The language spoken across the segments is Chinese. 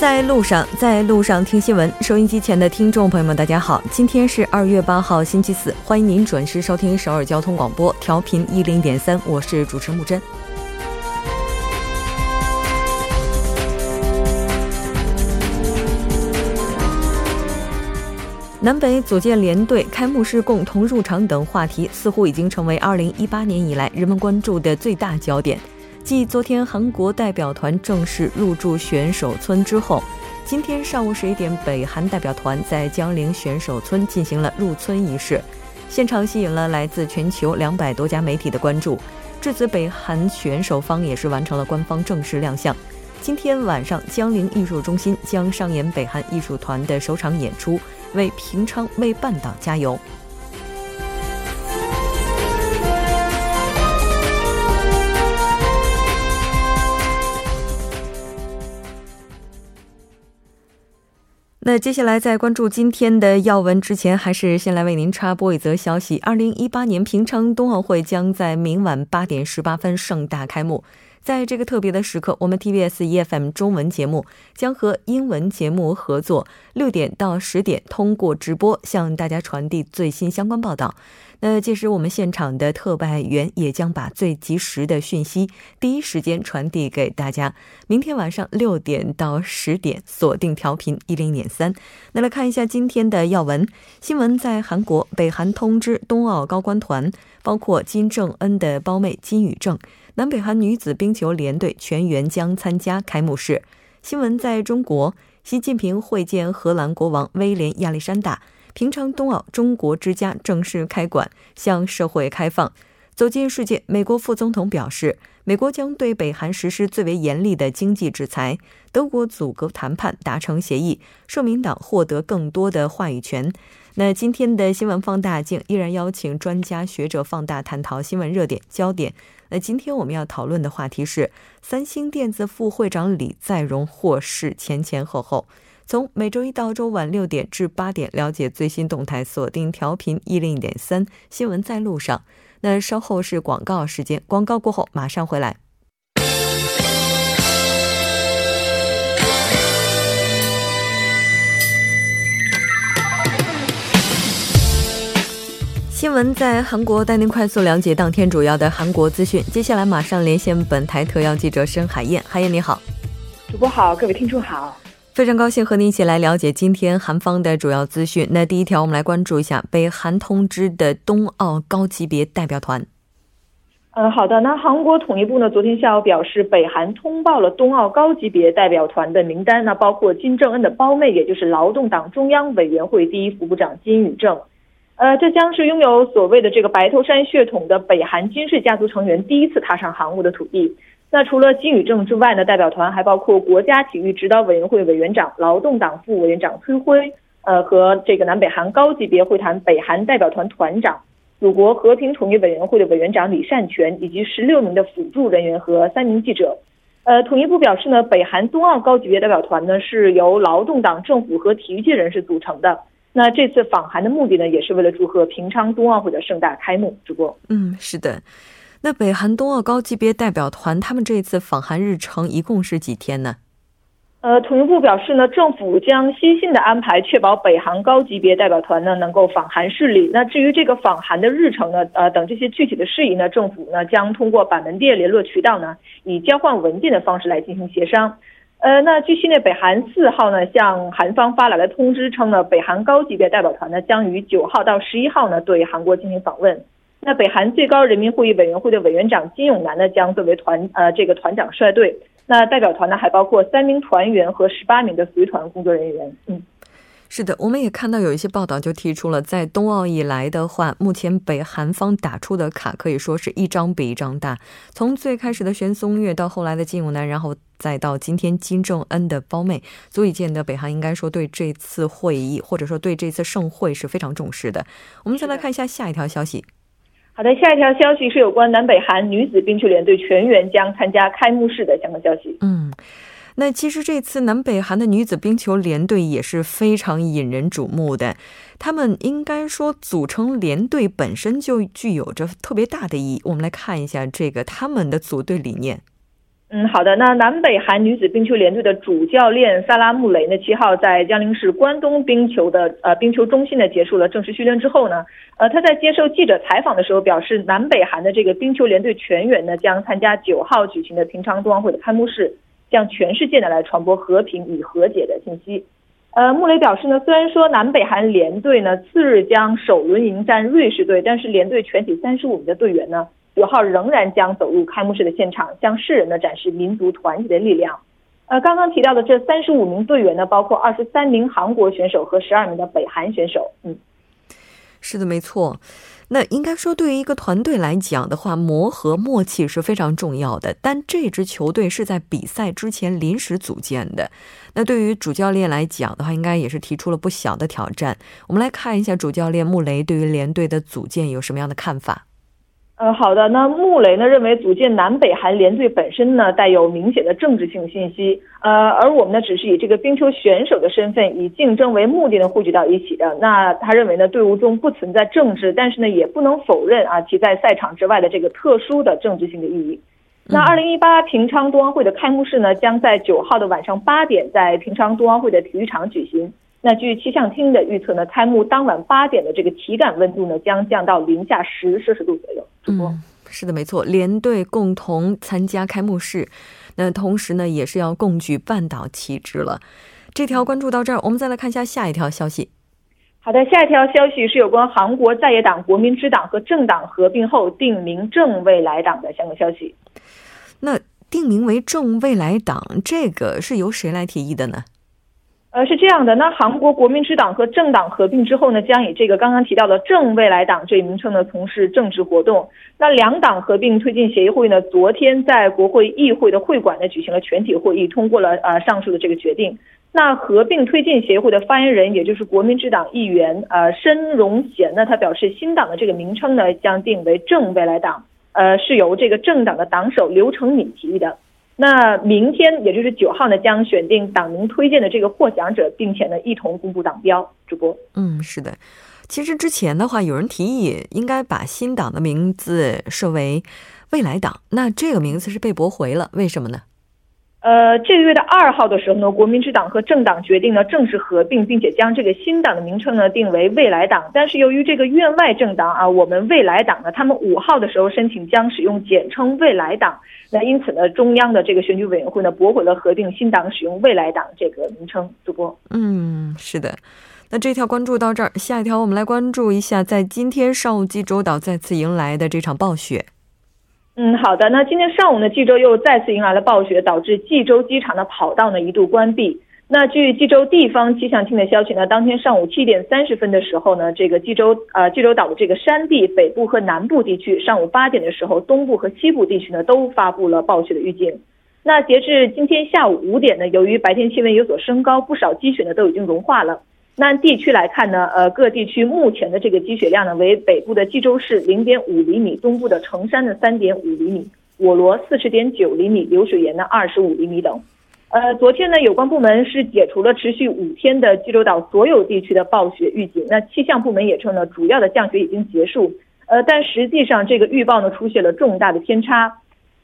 在路上，在路上听新闻。收音机前的听众朋友们，大家好，今天是二月八号，星期四，欢迎您准时收听首尔交通广播，调频一零点三，我是主持木真。南北组建联队、开幕式共同入场等话题，似乎已经成为二零一八年以来人们关注的最大焦点。继昨天韩国代表团正式入驻选手村之后，今天上午十一点，北韩代表团在江陵选手村进行了入村仪式，现场吸引了来自全球两百多家媒体的关注。至此，北韩选手方也是完成了官方正式亮相。今天晚上，江陵艺术中心将上演北韩艺术团的首场演出。为平昌、为半岛加油！那接下来在关注今天的要闻之前，还是先来为您插播一则消息：二零一八年平昌冬奥会将在明晚八点十八分盛大开幕。在这个特别的时刻，我们 TBS EFM 中文节目将和英文节目合作，六点到十点通过直播向大家传递最新相关报道。那届时我们现场的特派员也将把最及时的讯息第一时间传递给大家。明天晚上六点到十点，锁定调频一零点三。那来看一下今天的要闻新闻，在韩国，北韩通知冬奥高官团，包括金正恩的胞妹金宇正。南北韩女子冰球联队全员将参加开幕式。新闻在中国，习近平会见荷兰国王威廉亚历山大。平昌冬奥中国之家正式开馆，向社会开放。走进世界，美国副总统表示，美国将对北韩实施最为严厉的经济制裁。德国阻隔谈判达成协议，社民党获得更多的话语权。那今天的新闻放大镜依然邀请专家学者放大探讨新闻热点焦点。那今天我们要讨论的话题是三星电子副会长李在镕获释前前后后。从每周一到周晚六点至八点，了解最新动态，锁定调频一零点三新闻在路上。那稍后是广告时间，广告过后马上回来。新闻在韩国，带您快速了解当天主要的韩国资讯。接下来马上连线本台特邀记者申海燕，海燕你好，主播好，各位听众好，非常高兴和您一起来了解今天韩方的主要资讯。那第一条，我们来关注一下北韩通知的冬奥高级别代表团。嗯，好的。那韩国统一部呢，昨天下午表示，北韩通报了冬奥高级别代表团的名单，那包括金正恩的胞妹，也就是劳动党中央委员会第一副部长金宇正。呃，这将是拥有所谓的这个白头山血统的北韩金氏家族成员第一次踏上韩国的土地。那除了金宇正之外呢，代表团还包括国家体育指导委员会委员长、劳动党副委员长崔辉，呃，和这个南北韩高级别会谈北韩代表团团长、祖国和平统一委员会的委员长李善权，以及十六名的辅助人员和三名记者。呃，统一部表示呢，北韩冬奥高级别代表团呢是由劳动党、政府和体育界人士组成的。那这次访韩的目的呢，也是为了祝贺平昌冬奥会的盛大开幕。主播，嗯，是的。那北韩冬奥高级别代表团他们这次访韩日程一共是几天呢？呃，统一部表示呢，政府将悉心的安排，确保北韩高级别代表团呢能够访韩顺利。那至于这个访韩的日程呢，呃，等这些具体的事宜呢，政府呢将通过板门店联络渠道呢，以交换文件的方式来进行协商。呃，那据悉呢，北韩四号呢向韩方发来了通知，称呢，北韩高级别代表团呢将于九号到十一号呢对韩国进行访问。那北韩最高人民会议委员会的委员长金永南呢将作为团呃这个团长率队。那代表团呢还包括三名团员和十八名的随团工作人员。嗯。是的，我们也看到有一些报道就提出了，在冬奥以来的话，目前北韩方打出的卡可以说是一张比一张大。从最开始的玄松月到后来的金永南，然后再到今天金正恩的胞妹，足以见得北韩应该说对这次会议或者说对这次盛会是非常重视的。我们再来看一下下一条消息。好的，下一条消息是有关南北韩女子冰球联队全员将参加开幕式的相关消息。嗯。那其实这次南北韩的女子冰球联队也是非常引人瞩目的，他们应该说组成联队本身就具有着特别大的意义。我们来看一下这个他们的组队理念。嗯，好的。那南北韩女子冰球联队的主教练萨拉穆雷呢，七号在江陵市关东冰球的呃冰球中心呢结束了正式训练之后呢，呃，他在接受记者采访的时候表示，南北韩的这个冰球联队全员呢将参加九号举行的平昌冬奥会的开幕式，向全世界呢来传播和平与和解的信息。呃，穆雷表示呢，虽然说南北韩联队呢次日将首轮迎战瑞士队，但是联队全体三十五名的队员呢。九号仍然将走入开幕式的现场，向世人呢展示民族团结的力量。呃，刚刚提到的这三十五名队员呢，包括二十三名韩国选手和十二名的北韩选手。嗯，是的，没错。那应该说，对于一个团队来讲的话，磨合默契是非常重要的。但这支球队是在比赛之前临时组建的，那对于主教练来讲的话，应该也是提出了不小的挑战。我们来看一下主教练穆雷对于联队的组建有什么样的看法。呃，好的。那穆雷呢认为组建南北韩联队本身呢带有明显的政治性信息，呃，而我们呢只是以这个冰球选手的身份以竞争为目的呢汇聚到一起的。那他认为呢队伍中不存在政治，但是呢也不能否认啊其在赛场之外的这个特殊的政治性的意义。那二零一八平昌冬奥会的开幕式呢将在九号的晚上八点在平昌冬奥会的体育场举行。那据气象厅的预测呢，开幕当晚八点的这个体感温度呢，将降到零下十摄氏度左右。嗯，是的，没错，连队共同参加开幕式，那同时呢，也是要共举半岛旗帜了。这条关注到这儿，我们再来看一下下一条消息。好的，下一条消息是有关韩国在野党国民之党和政党合并后定名正未来党的相关消息。那定名为正未来党，这个是由谁来提议的呢？呃，是这样的，那韩国国民之党和政党合并之后呢，将以这个刚刚提到的正未来党这一名称呢，从事政治活动。那两党合并推进协议会呢，昨天在国会议会的会馆呢，举行了全体会议，通过了呃上述的这个决定。那合并推进协议会的发言人，也就是国民之党议员呃申荣贤呢，他表示新党的这个名称呢，将定为正未来党，呃，是由这个政党的党首刘成敏提议的。那明天，也就是九号呢，将选定党名推荐的这个获奖者，并且呢，一同公布党标。主播，嗯，是的。其实之前的话，有人提议应该把新党的名字设为未来党，那这个名字是被驳回了，为什么呢？呃，这个月的二号的时候呢，国民之党和政党决定呢正式合并，并且将这个新党的名称呢定为未来党。但是由于这个院外政党啊，我们未来党呢，他们五号的时候申请将使用简称未来党，那因此呢，中央的这个选举委员会呢驳回了合并新党使用未来党这个名称。主播，嗯，是的。那这条关注到这儿，下一条我们来关注一下，在今天上午济州岛再次迎来的这场暴雪。嗯，好的。那今天上午呢，济州又再次迎来了暴雪，导致济州机场的跑道呢一度关闭。那据济州地方气象厅的消息呢，当天上午七点三十分的时候呢，这个济州呃济州岛的这个山地北部和南部地区，上午八点的时候，东部和西部地区呢都发布了暴雪的预警。那截至今天下午五点呢，由于白天气温有所升高，不少积雪呢都已经融化了。那地区来看呢，呃，各地区目前的这个积雪量呢，为北部的济州市零点五厘米，东部的成山的三点五厘米，我罗四十点九厘米，流水岩的二十五厘米等。呃，昨天呢，有关部门是解除了持续五天的济州岛所有地区的暴雪预警。那气象部门也称呢，主要的降雪已经结束。呃，但实际上这个预报呢，出现了重大的偏差。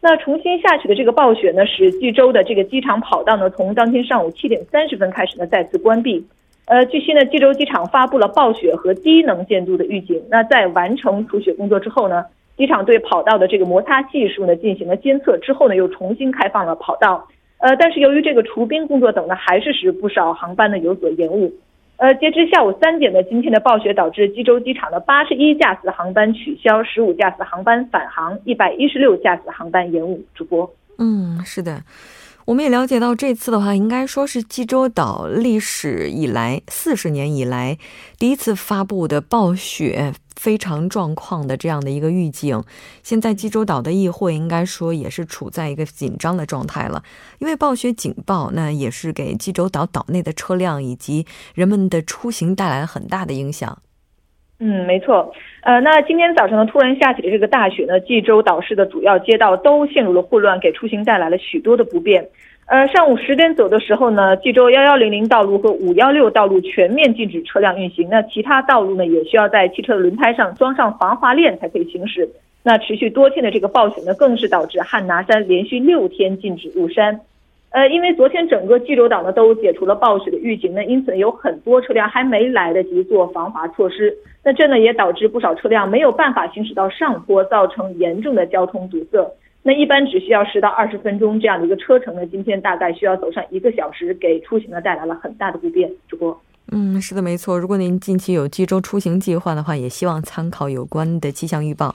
那重新下起的这个暴雪呢，使济州的这个机场跑道呢，从当天上午七点三十分开始呢，再次关闭。呃，据悉呢，济州机场发布了暴雪和低能见度的预警。那在完成除雪工作之后呢，机场对跑道的这个摩擦系数呢进行了监测之后呢，又重新开放了跑道。呃，但是由于这个除冰工作等呢，还是使不少航班呢有所延误。呃，截至下午三点的今天的暴雪导致济州机场的八十一架次航班取消，十五架次航班返航，一百一十六架次航班延误。主播，嗯，是的。我们也了解到，这次的话，应该说是济州岛历史以来四十年以来第一次发布的暴雪非常状况的这样的一个预警。现在济州岛的议会应该说也是处在一个紧张的状态了，因为暴雪警报，那也是给济州岛岛内的车辆以及人们的出行带来了很大的影响。嗯，没错。呃，那今天早上呢，突然下起的这个大雪呢，济州岛市的主要街道都陷入了混乱，给出行带来了许多的不便。呃，上午十点走的时候呢，济州幺幺零零道路和五幺六道路全面禁止车辆运行。那其他道路呢，也需要在汽车的轮胎上装上防滑链才可以行驶。那持续多天的这个暴雪呢，更是导致汉拿山连续六天禁止入山。呃，因为昨天整个济州岛呢都解除了暴雪的预警，那因此有很多车辆还没来得及做防滑措施，那这呢也导致不少车辆没有办法行驶到上坡，造成严重的交通堵塞。那一般只需要十到二十分钟这样的一个车程呢，今天大概需要走上一个小时，给出行呢带来了很大的不便。主播，嗯，是的，没错。如果您近期有济州出行计划的话，也希望参考有关的气象预报。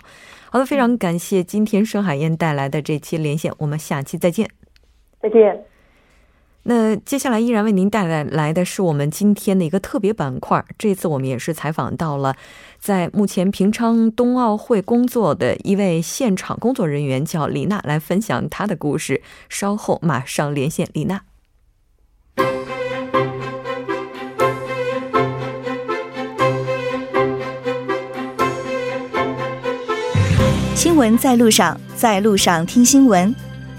好的，非常感谢今天申海燕带来的这期连线，我们下期再见。再见。那接下来依然为您带来来的是我们今天的一个特别板块。这次我们也是采访到了在目前平昌冬奥会工作的一位现场工作人员，叫李娜，来分享她的故事。稍后马上连线李娜。新闻在路上，在路上听新闻。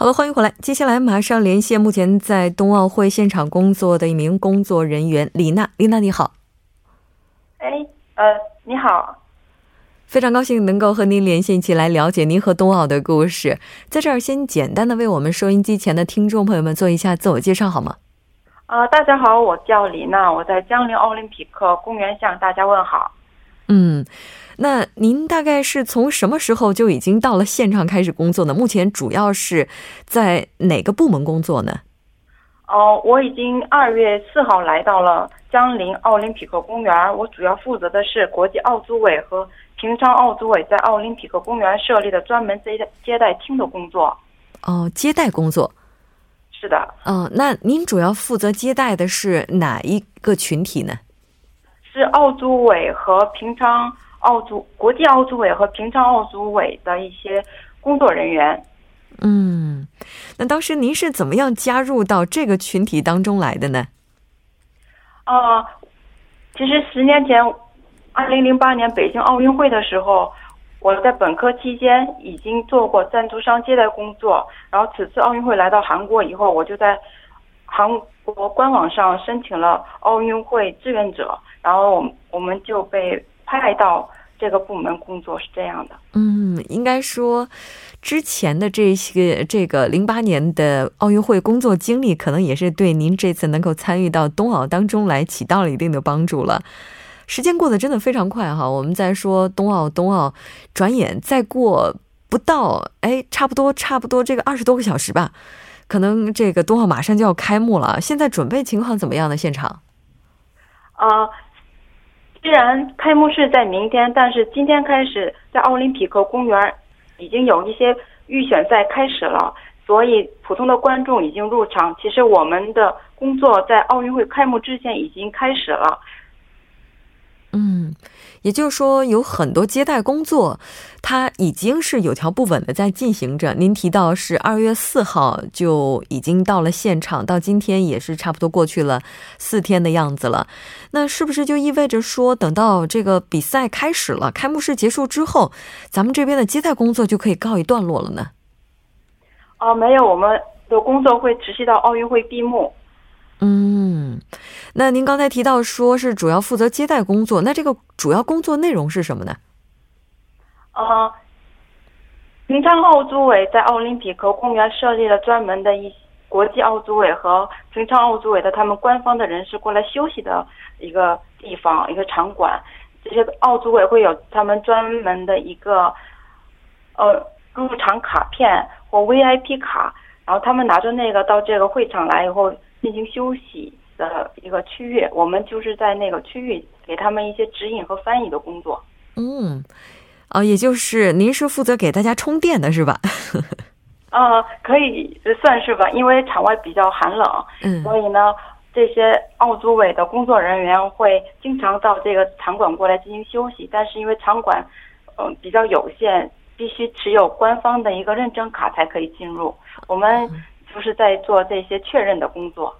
好了，欢迎回来。接下来马上连线目前在冬奥会现场工作的一名工作人员李娜。李娜，你好。哎，呃，你好。非常高兴能够和您连线，一起来了解您和冬奥的故事。在这儿，先简单的为我们收音机前的听众朋友们做一下自我介绍，好吗？啊，大家好，我叫李娜，我在江陵奥林匹克公园向大家问好。嗯。那您大概是从什么时候就已经到了现场开始工作呢？目前主要是在哪个部门工作呢？哦，我已经二月四号来到了江陵奥林匹克公园，我主要负责的是国际奥组委和平昌奥组委在奥林匹克公园设立的专门接待接待厅的工作。哦，接待工作。是的。哦，那您主要负责接待的是哪一个群体呢？是奥组委和平昌。奥组国际奥组委和平昌奥组委的一些工作人员。嗯，那当时您是怎么样加入到这个群体当中来的呢？啊，其实十年前，二零零八年北京奥运会的时候，我在本科期间已经做过赞助商接待工作。然后此次奥运会来到韩国以后，我就在韩国官网上申请了奥运会志愿者，然后我我们就被。派到这个部门工作是这样的。嗯，应该说，之前的这些这个零八年的奥运会工作经历，可能也是对您这次能够参与到冬奥当中来起到了一定的帮助了。时间过得真的非常快哈，我们在说冬奥，冬奥，转眼再过不到，哎，差不多差不多这个二十多个小时吧，可能这个冬奥马上就要开幕了。现在准备情况怎么样呢？现场？啊。虽然开幕式在明天，但是今天开始在奥林匹克公园已经有一些预选赛开始了，所以普通的观众已经入场。其实我们的工作在奥运会开幕之前已经开始了。也就是说，有很多接待工作，它已经是有条不紊的在进行着。您提到是二月四号就已经到了现场，到今天也是差不多过去了四天的样子了。那是不是就意味着说，等到这个比赛开始了，开幕式结束之后，咱们这边的接待工作就可以告一段落了呢？哦，没有，我们的工作会持续到奥运会闭幕。嗯，那您刚才提到说是主要负责接待工作，那这个主要工作内容是什么呢？呃，平昌奥组委在奥林匹克公园设立了专门的一国际奥组委和平昌奥组委的他们官方的人士过来休息的一个地方，一个场馆。这些奥组委会有他们专门的一个呃入场卡片或 VIP 卡，然后他们拿着那个到这个会场来以后。进行休息的一个区域，我们就是在那个区域给他们一些指引和翻译的工作。嗯，哦，也就是您是负责给大家充电的是吧？啊，可以算是吧，因为场外比较寒冷，嗯，所以呢，这些奥组委的工作人员会经常到这个场馆过来进行休息，但是因为场馆嗯比较有限，必须持有官方的一个认证卡才可以进入。我们就是在做这些确认的工作。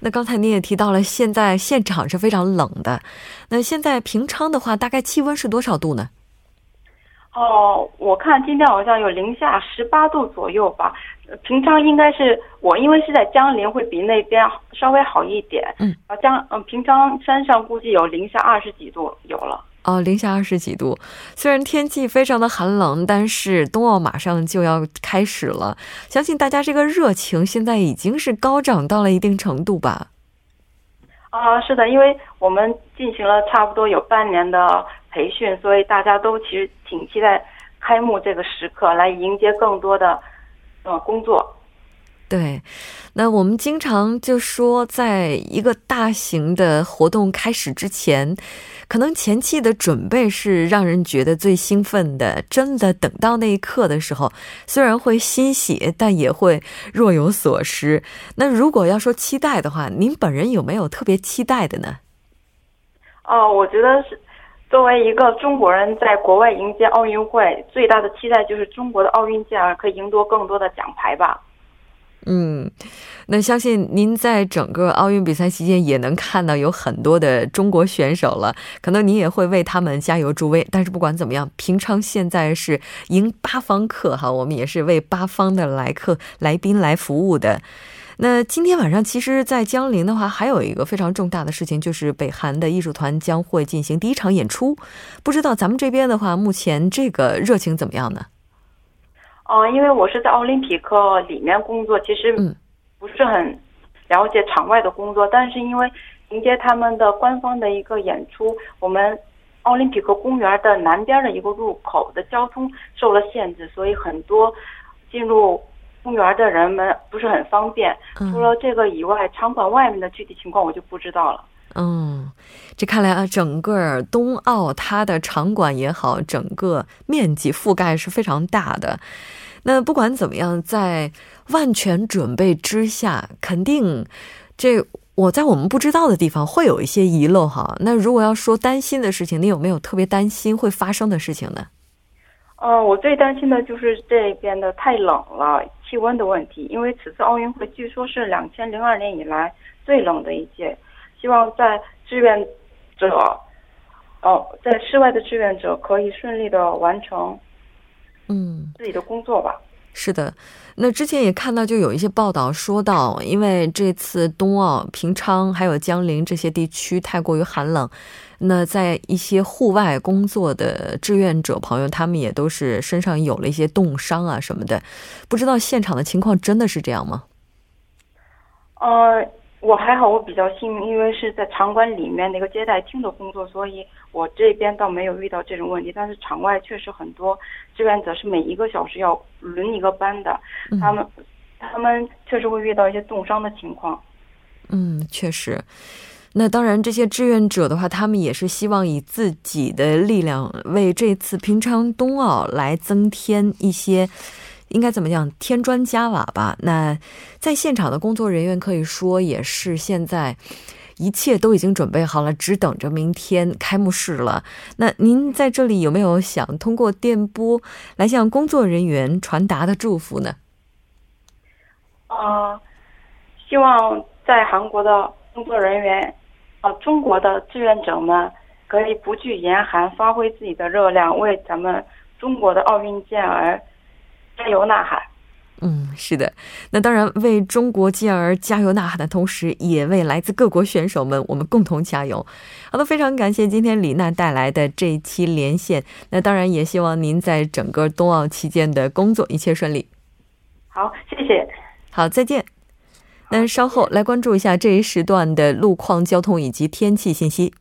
那刚才您也提到了，现在现场是非常冷的。那现在平昌的话，大概气温是多少度呢？哦，我看今天好像有零下十八度左右吧。平昌应该是我，因为是在江陵，会比那边稍微好一点。嗯，啊江嗯平昌山上估计有零下二十几度有了。哦，零下二十几度，虽然天气非常的寒冷，但是冬奥马上就要开始了，相信大家这个热情现在已经是高涨到了一定程度吧。啊，是的，因为我们进行了差不多有半年的培训，所以大家都其实挺期待开幕这个时刻，来迎接更多的呃工作。对，那我们经常就说，在一个大型的活动开始之前，可能前期的准备是让人觉得最兴奋的。真的等到那一刻的时候，虽然会欣喜，但也会若有所失。那如果要说期待的话，您本人有没有特别期待的呢？哦，我觉得是作为一个中国人在国外迎接奥运会，最大的期待就是中国的奥运健儿可以赢得更多的奖牌吧。嗯，那相信您在整个奥运比赛期间也能看到有很多的中国选手了，可能您也会为他们加油助威。但是不管怎么样，平昌现在是迎八方客哈，我们也是为八方的来客来宾来服务的。那今天晚上，其实，在江陵的话，还有一个非常重大的事情，就是北韩的艺术团将会进行第一场演出。不知道咱们这边的话，目前这个热情怎么样呢？哦，因为我是在奥林匹克里面工作，其实不是很了解场外的工作。但是因为迎接他们的官方的一个演出，我们奥林匹克公园的南边的一个入口的交通受了限制，所以很多进入公园的人们不是很方便。除了这个以外，场馆外面的具体情况我就不知道了。嗯，这看来啊，整个冬奥它的场馆也好，整个面积覆盖是非常大的。那不管怎么样，在万全准备之下，肯定这我在我们不知道的地方会有一些遗漏哈。那如果要说担心的事情，你有没有特别担心会发生的事情呢？呃，我最担心的就是这边的太冷了，气温的问题。因为此次奥运会据说是两千零二年以来最冷的一届，希望在志愿者哦，在室外的志愿者可以顺利的完成。嗯，自己的工作吧。是的，那之前也看到，就有一些报道说到，因为这次冬奥平昌还有江陵这些地区太过于寒冷，那在一些户外工作的志愿者朋友，他们也都是身上有了一些冻伤啊什么的。不知道现场的情况真的是这样吗？呃。我还好，我比较幸运，因为是在场馆里面那个接待厅的工作，所以我这边倒没有遇到这种问题。但是场外确实很多志愿者是每一个小时要轮一个班的，他们他们确实会遇到一些冻伤的情况。嗯，确实。那当然，这些志愿者的话，他们也是希望以自己的力量为这次平昌冬奥来增添一些。应该怎么样？添砖加瓦吧。那在现场的工作人员可以说也是现在一切都已经准备好了，只等着明天开幕式了。那您在这里有没有想通过电波来向工作人员传达的祝福呢？啊，希望在韩国的工作人员，啊，中国的志愿者们可以不惧严寒，发挥自己的热量，为咱们中国的奥运健儿。加油呐喊！嗯，是的，那当然为中国健儿加油呐喊的同时，也为来自各国选手们我们共同加油。好的，非常感谢今天李娜带来的这一期连线。那当然也希望您在整个冬奥期间的工作一切顺利。好，谢谢。好，再见。那稍后来关注一下这一时段的路况、交通以及天气信息。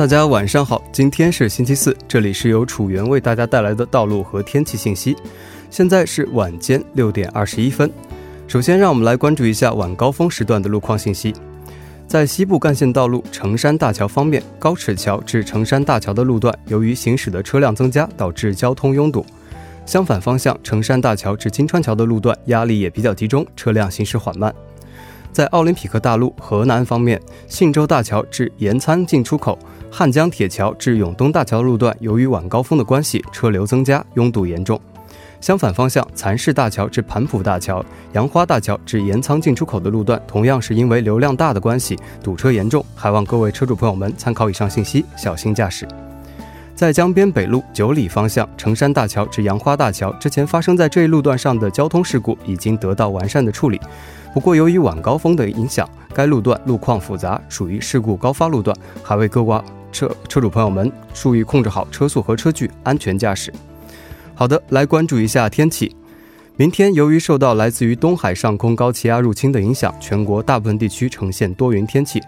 大家晚上好，今天是星期四，这里是由楚源为大家带来的道路和天气信息。现在是晚间六点二十一分。首先，让我们来关注一下晚高峰时段的路况信息。在西部干线道路成山大桥方面，高尺桥至成山大桥的路段，由于行驶的车辆增加，导致交通拥堵。相反方向，成山大桥至金川桥的路段压力也比较集中，车辆行驶缓慢。在奥林匹克大路河南方面，信州大桥至盐仓进出口、汉江铁桥至永东大桥路段，由于晚高峰的关系，车流增加，拥堵严重。相反方向，蚕市大桥至盘浦大桥、杨花大桥至盐仓进出口的路段，同样是因为流量大的关系，堵车严重。还望各位车主朋友们参考以上信息，小心驾驶。在江边北路九里方向，成山大桥至杨花大桥之前发生在这一路段上的交通事故已经得到完善的处理。不过，由于晚高峰的影响，该路段路况复杂，属于事故高发路段，还未各位车车主朋友们注意控制好车速和车距，安全驾驶。好的，来关注一下天气。明天由于受到来自于东海上空高气压入侵的影响，全国大部分地区呈现多云天气。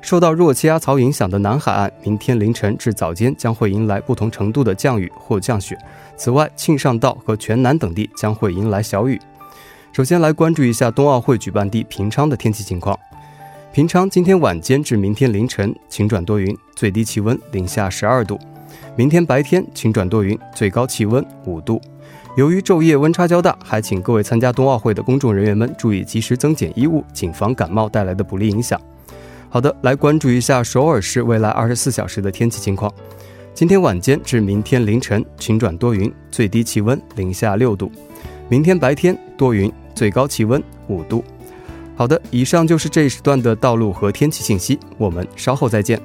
受到弱气压槽影响的南海岸，明天凌晨至早间将会迎来不同程度的降雨或降雪。此外，庆尚道和全南等地将会迎来小雨。首先来关注一下冬奥会举办地平昌的天气情况。平昌今天晚间至明天凌晨晴转多云，最低气温零下十二度；明天白天晴转多云，最高气温五度。由于昼夜温差较大，还请各位参加冬奥会的公众人员们注意及时增减衣物，谨防感冒带来的不利影响。好的，来关注一下首尔市未来二十四小时的天气情况。今天晚间至明天凌晨晴转多云，最低气温零下六度；明天白天多云。最高气温五度。好的，以上就是这一时段的道路和天气信息，我们稍后再见。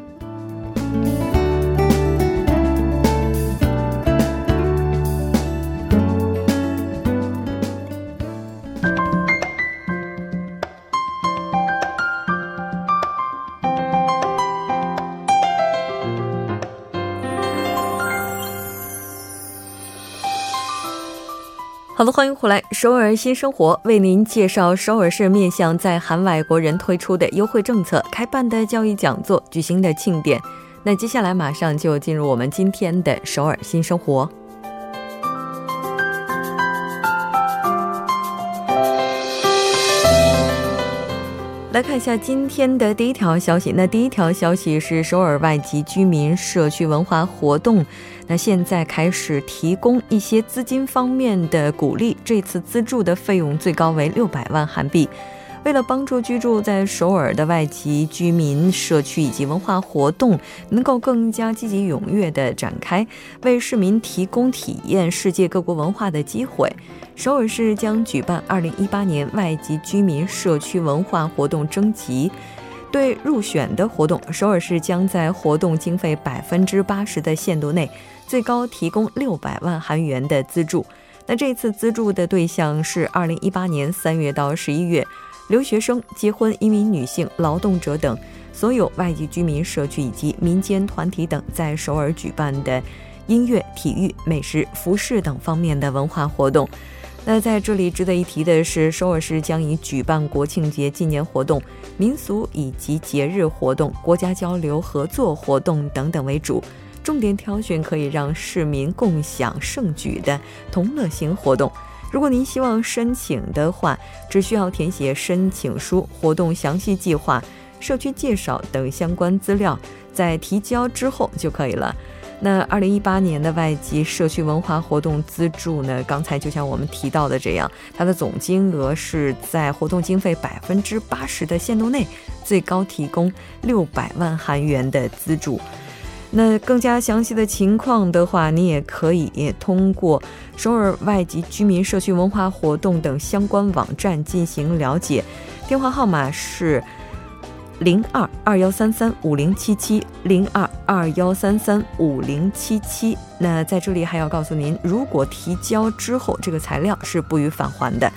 好的，欢迎回来，首尔新生活为您介绍首尔市面向在韩外国人推出的优惠政策、开办的教育讲座、举行的庆典。那接下来马上就进入我们今天的首尔新生活。来看一下今天的第一条消息。那第一条消息是首尔外籍居民社区文化活动，那现在开始提供一些资金方面的鼓励。这次资助的费用最高为六百万韩币。为了帮助居住在首尔的外籍居民社区以及文化活动能够更加积极踊跃地展开，为市民提供体验世界各国文化的机会，首尔市将举办2018年外籍居民社区文化活动征集。对入选的活动，首尔市将在活动经费百分之八十的限度内，最高提供六百万韩元的资助。那这次资助的对象是2018年3月到11月。留学生、结婚移民女性、劳动者等所有外籍居民社区以及民间团体等在首尔举办的音乐、体育、美食、服饰等方面的文化活动。那在这里值得一提的是，首尔市将以举办国庆节纪念活动、民俗以及节日活动、国家交流合作活动等等为主，重点挑选可以让市民共享盛举的同乐型活动。如果您希望申请的话，只需要填写申请书、活动详细计划、社区介绍等相关资料，在提交之后就可以了。那二零一八年的外籍社区文化活动资助呢？刚才就像我们提到的这样，它的总金额是在活动经费百分之八十的限度内，最高提供六百万韩元的资助。那更加详细的情况的话，你也可以通过首尔外籍居民社区文化活动等相关网站进行了解。电话号码是零二二幺三三五零七七零二二幺三三五零七七。那在这里还要告诉您，如果提交之后这个材料是不予返还的。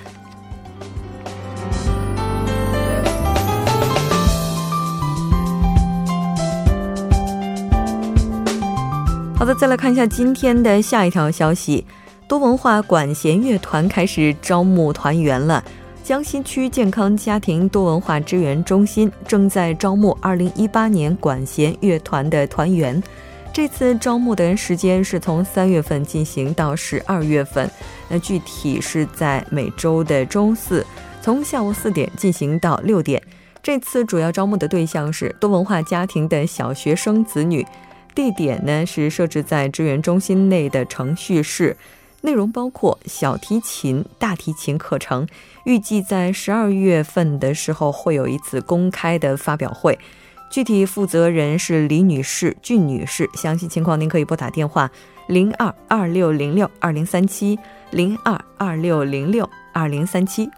好的，再来看一下今天的下一条消息：多文化管弦乐团开始招募团员了。江西区健康家庭多文化支援中心正在招募2018年管弦乐团的团员。这次招募的时间是从三月份进行到十二月份，那具体是在每周的周四，从下午四点进行到六点。这次主要招募的对象是多文化家庭的小学生子女，地点呢是设置在支援中心内的程序室，内容包括小提琴、大提琴课程。预计在十二月份的时候会有一次公开的发表会。具体负责人是李女士、俊女士，详细情况您可以拨打电话零二二六零六二零三七零二二六零六二零三七。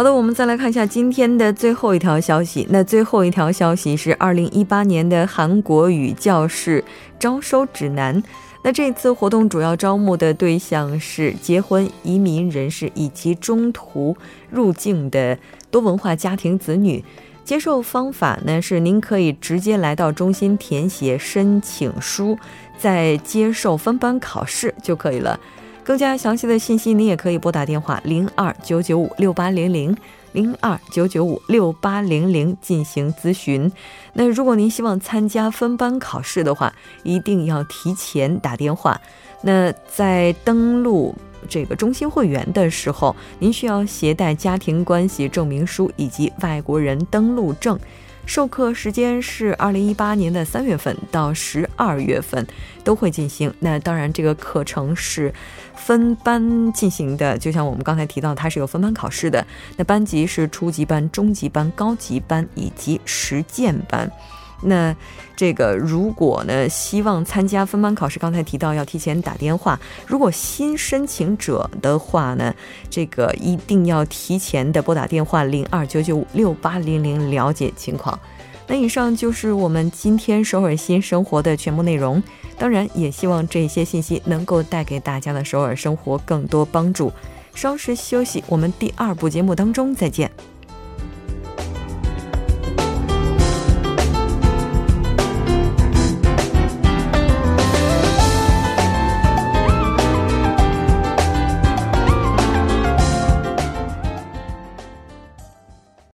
好的，我们再来看一下今天的最后一条消息。那最后一条消息是二零一八年的韩国语教室招收指南。那这次活动主要招募的对象是结婚、移民人士以及中途入境的多文化家庭子女。接受方法呢是您可以直接来到中心填写申请书，再接受分班考试就可以了。更加详细的信息，您也可以拨打电话零二九九五六八零零。零二九九五六八零零进行咨询。那如果您希望参加分班考试的话，一定要提前打电话。那在登录这个中心会员的时候，您需要携带家庭关系证明书以及外国人登录证。授课时间是二零一八年的三月份到十二月份都会进行。那当然，这个课程是分班进行的，就像我们刚才提到，它是有分班考试的。那班级是初级班、中级班、高级班以及实践班。那这个如果呢，希望参加分班考试，刚才提到要提前打电话。如果新申请者的话呢，这个一定要提前的拨打电话零二九九五六八零零了解情况。那以上就是我们今天首尔新生活的全部内容。当然，也希望这些信息能够带给大家的首尔生活更多帮助。稍事休息，我们第二部节目当中再见。